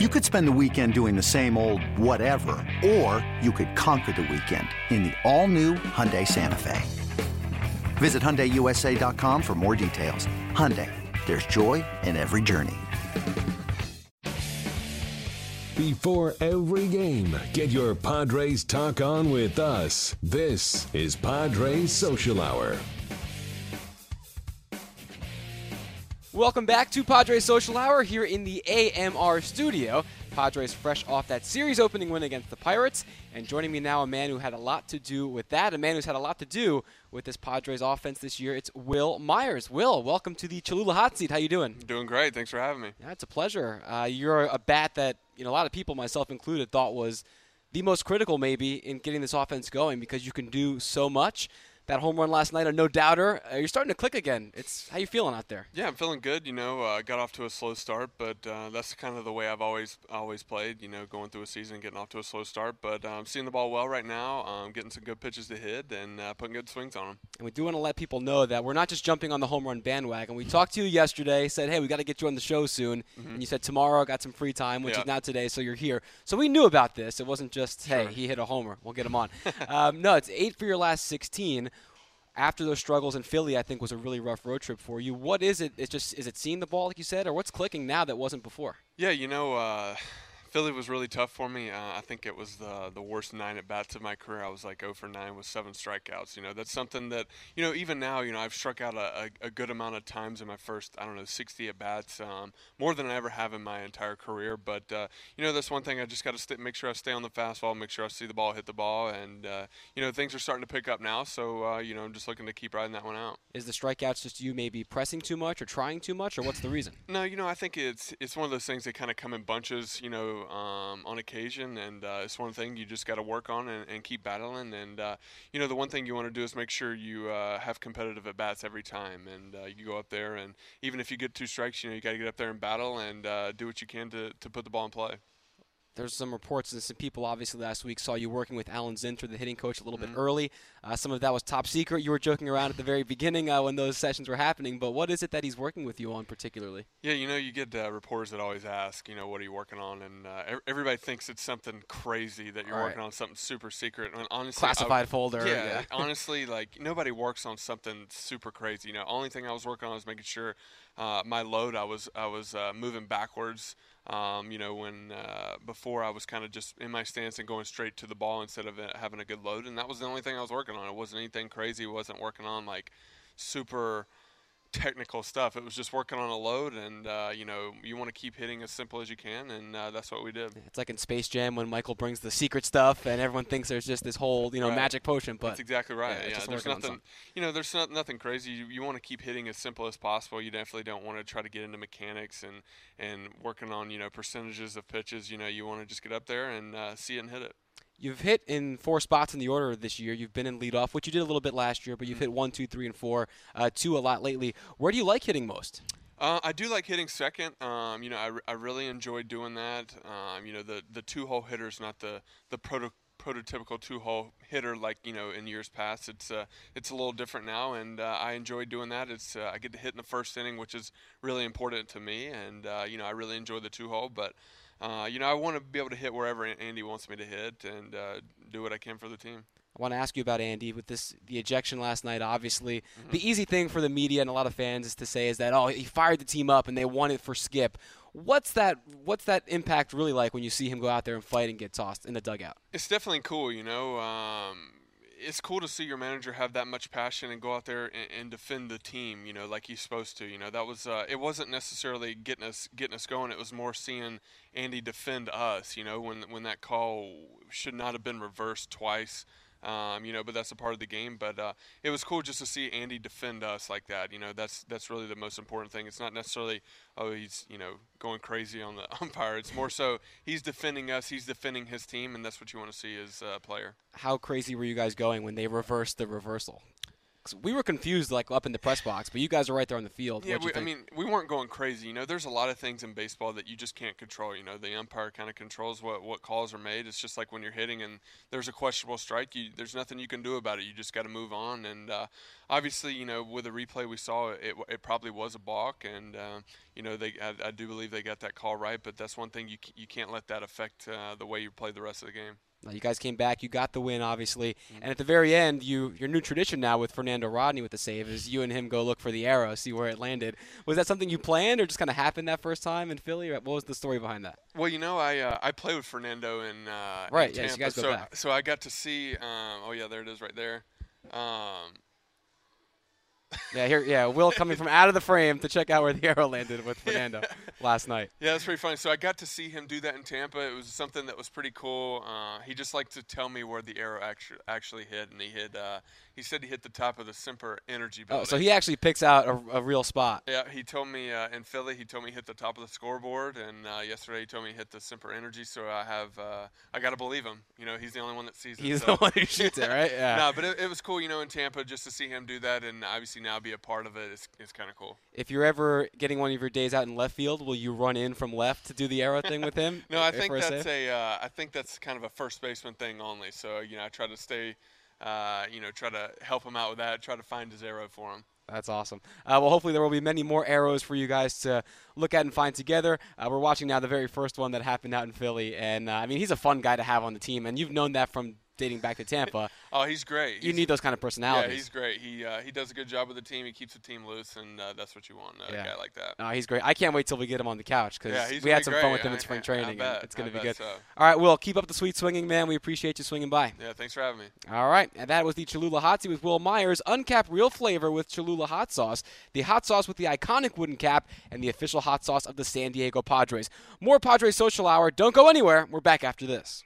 You could spend the weekend doing the same old whatever, or you could conquer the weekend in the all-new Hyundai Santa Fe. Visit HyundaiUSA.com for more details. Hyundai, there's joy in every journey. Before every game, get your Padres talk on with us. This is Padres Social Hour. Welcome back to Padres Social Hour here in the AMR studio. Padres fresh off that series opening win against the Pirates. And joining me now, a man who had a lot to do with that, a man who's had a lot to do with this Padres offense this year. It's Wil Myers. Will, welcome to the Cholula Hot Seat. How you doing? Doing great. Thanks for having me. Yeah, it's a pleasure. Uh, you're a bat that you know a lot of people, myself included, thought was the most critical maybe in getting this offense going because you can do so much that home run last night, a no doubter. Uh, you're starting to click again. It's how you feeling out there? Yeah, I'm feeling good. You know, uh, got off to a slow start, but uh, that's kind of the way I've always always played. You know, going through a season, getting off to a slow start, but I'm um, seeing the ball well right now. I'm um, getting some good pitches to hit and uh, putting good swings on them. And we do want to let people know that we're not just jumping on the home run bandwagon. We talked to you yesterday, said, hey, we got to get you on the show soon, mm-hmm. and you said tomorrow I got some free time, which yeah. is now today, so you're here. So we knew about this. It wasn't just, hey, sure. he hit a homer, we'll get him on. um, no, it's eight for your last 16 after those struggles in Philly, I think was a really rough road trip for you. What is it? It's just is it seeing the ball like you said, or what's clicking now that wasn't before? Yeah, you know, uh, Philly was really tough for me. Uh, I think it was the the worst nine at bats of my career. I was like 0 for 9 with seven strikeouts. You know, that's something that you know even now. You know, I've struck out a, a, a good amount of times in my first I don't know 60 at bats, um, more than I ever have in my entire career. But uh, you know, that's one thing I just got to st- make sure I stay on the fastball, make sure I see the ball hit the ball, and uh, you know things are starting to pick up now. So uh, you know, I'm just looking to keep riding that one out. Is the strikeouts just you maybe pressing too much or trying too much, or what's the reason? no, you know, I think it's it's one of those things that kind of come in bunches. You know, um, on occasion, and uh, it's one thing you just got to work on and, and, keep battling. And uh, you know, the one thing you want to do is make sure you uh, have competitive at bats every time, and uh, you go up there, and even if you get two strikes, you know, you got to get up there and battle and uh, do what you can to to put the ball in play there's some reports and some people obviously last week saw you working with Alan Zinter, the hitting coach, a little mm-hmm. bit early. Uh, some of that was top secret. You were joking around at the very beginning uh, when those sessions were happening. But what is it that he's working with you on particularly? Yeah, you know, you get uh, reporters that always ask, you know, what are you working on, and uh, everybody thinks it's something crazy that you're working on, something super secret. And honestly, classified folder. Yeah, yeah. honestly, like nobody works on something super crazy. You know, only thing I was working on was making sure uh, my load I was I was uh, moving backwards. Um, you know, when uh, before I was kind of just in my stance and going straight to the ball instead of uh, having a good load, and that was the only thing I was working on. It wasn't anything crazy. It wasn't working on like super technical stuff. It was just working on a load, and uh, you know, you want to keep hitting as simple as you can, and uh, that's what we did. It's like in Space Jam when Michael brings the secret stuff, and everyone thinks there's just this whole you know right. magic potion. But that's exactly right. Yeah, yeah there's nothing. You know, there's not, nothing crazy. You, you want to keep hitting as simple as possible. You definitely don't want to try to get into mechanics and and working on you know percentages of pitches. You know, you want to just get up there and uh, see it and hit it. You've hit in four spots in the order this year. You've been in leadoff, which you did a little bit last year, but you've mm-hmm. hit one, two, three, and four, uh, two a lot lately. Where do you like hitting most? Uh, I do like hitting second. Um, you know, I, I really enjoy doing that. Um, you know, the, the two hole hitter is not the the proto- prototypical two hole hitter like you know in years past. It's uh, it's a little different now, and uh, I enjoy doing that. It's uh, I get to hit in the first inning, which is really important to me, and uh, you know I really enjoy the two hole, but uh, you know, I want to be able to hit wherever Andy wants me to hit and uh, do what I can for the team. I want to ask you about Andy with this the ejection last night. Obviously, mm-hmm. the easy thing for the media and a lot of fans is to say is that oh he fired the team up and they won it for Skip. What's that? What's that impact really like when you see him go out there and fight and get tossed in the dugout? It's definitely cool. You know, um, it's cool to see your manager have that much passion and go out there and, and, defend the team, you know, like he's supposed to. You know, that was uh, it wasn't necessarily getting us getting us going. It was more seeing Andy defend us. You know, when when that call should not have been reversed twice. Um, you know, but that's a part of the game. But uh, it was cool just to see Andy defend us like that. You know, that's that's really the most important thing. It's not necessarily oh he's you know going crazy on the umpire. It's more so he's defending us, he's defending his team, and that's what you want to see as a player. How crazy were you guys going when they reversed the reversal? We were confused, like up in the press box, but you guys are right there on the field. Yeah, we, I mean, we weren't going crazy. You know, there's a lot of things in baseball that you just can't control. You know, the umpire kind of controls what what calls are made. It's just like when you're hitting and there's a questionable strike. You, there's nothing you can do about it. You just got to move on. And uh, obviously, you know, with the replay we saw, it, it probably was a balk, and uh, you know, they I, I, do believe they got that call right. But that's one thing you you can't let that affect uh, the way you play the rest of the game. You guys came back. You got the win, obviously, mm-hmm. and at the very end, you your new tradition now with Fernando Rodney with the save is you and him go look for the arrow, see where it landed. Was that something you planned, or just kind of happened that first time in Philly? What was the story behind that? Well, you know, I uh, I play with Fernando in uh, right. In Tampa, yes, you guys go so, back. So I got to see. Um, oh yeah, there it is, right there. Um, yeah, here, yeah, Wil coming from out of the frame to check out where the arrow landed with Fernando last night. Yeah, that's pretty funny. So I got to see him do that in Tampa. It was something that was pretty cool. Uh, he just liked to tell me where the arrow actually actually hit, and he hit. Uh, he said he hit the top of the Sempra Energy building. Oh, so he actually picks out a, a real spot. Yeah, he told me uh, in Philly. He told me he hit the top of the scoreboard, and uh, yesterday he told me he hit the Sempra Energy. So I have, uh, I got to believe him. You know, he's the only one that sees it. He's so. the one who shoots it, right? Yeah. no, but it, it, was cool, you know, in Tampa just to see him do that, and obviously now be a part of it is, is kind of cool. If you're ever getting one of your days out in left field, will you run in from left to do the arrow thing with him? no, I think that's a, uh, I think that's kind of a first baseman thing only. So you know, I try to stay uh, you know, try to help him out with that, try to find his arrow for him. That's awesome. Uh, well, hopefully there will be many more arrows for you guys to look at and find together. Uh, we're watching now the very first one that happened out in Philly, and uh, I mean he's a fun guy to have on the team, and you've known that from dating back to Tampa. oh, he's great. You need those kind of personalities. Yeah, he's great. He uh, he does a good job with the team. He keeps the team loose, and uh, that's what you want. Uh, yeah. A guy like that. No, he's great. I can't wait till we get him on the couch because yeah, we had some great. fun with him I, in spring I, training. I it's going to be good. So. All right, Wil, keep up the sweet swinging, man. We appreciate you swinging by. Yeah, thanks for having me. All right, and that was the Cholula Hot Seat with Wil Myers. Uncapped real flavor with Cholula hot sauce. The hot sauce with the iconic wooden cap and the official hot sauce of the San Diego Padres. More Padres Social Hour. Don't go anywhere. We're back after this.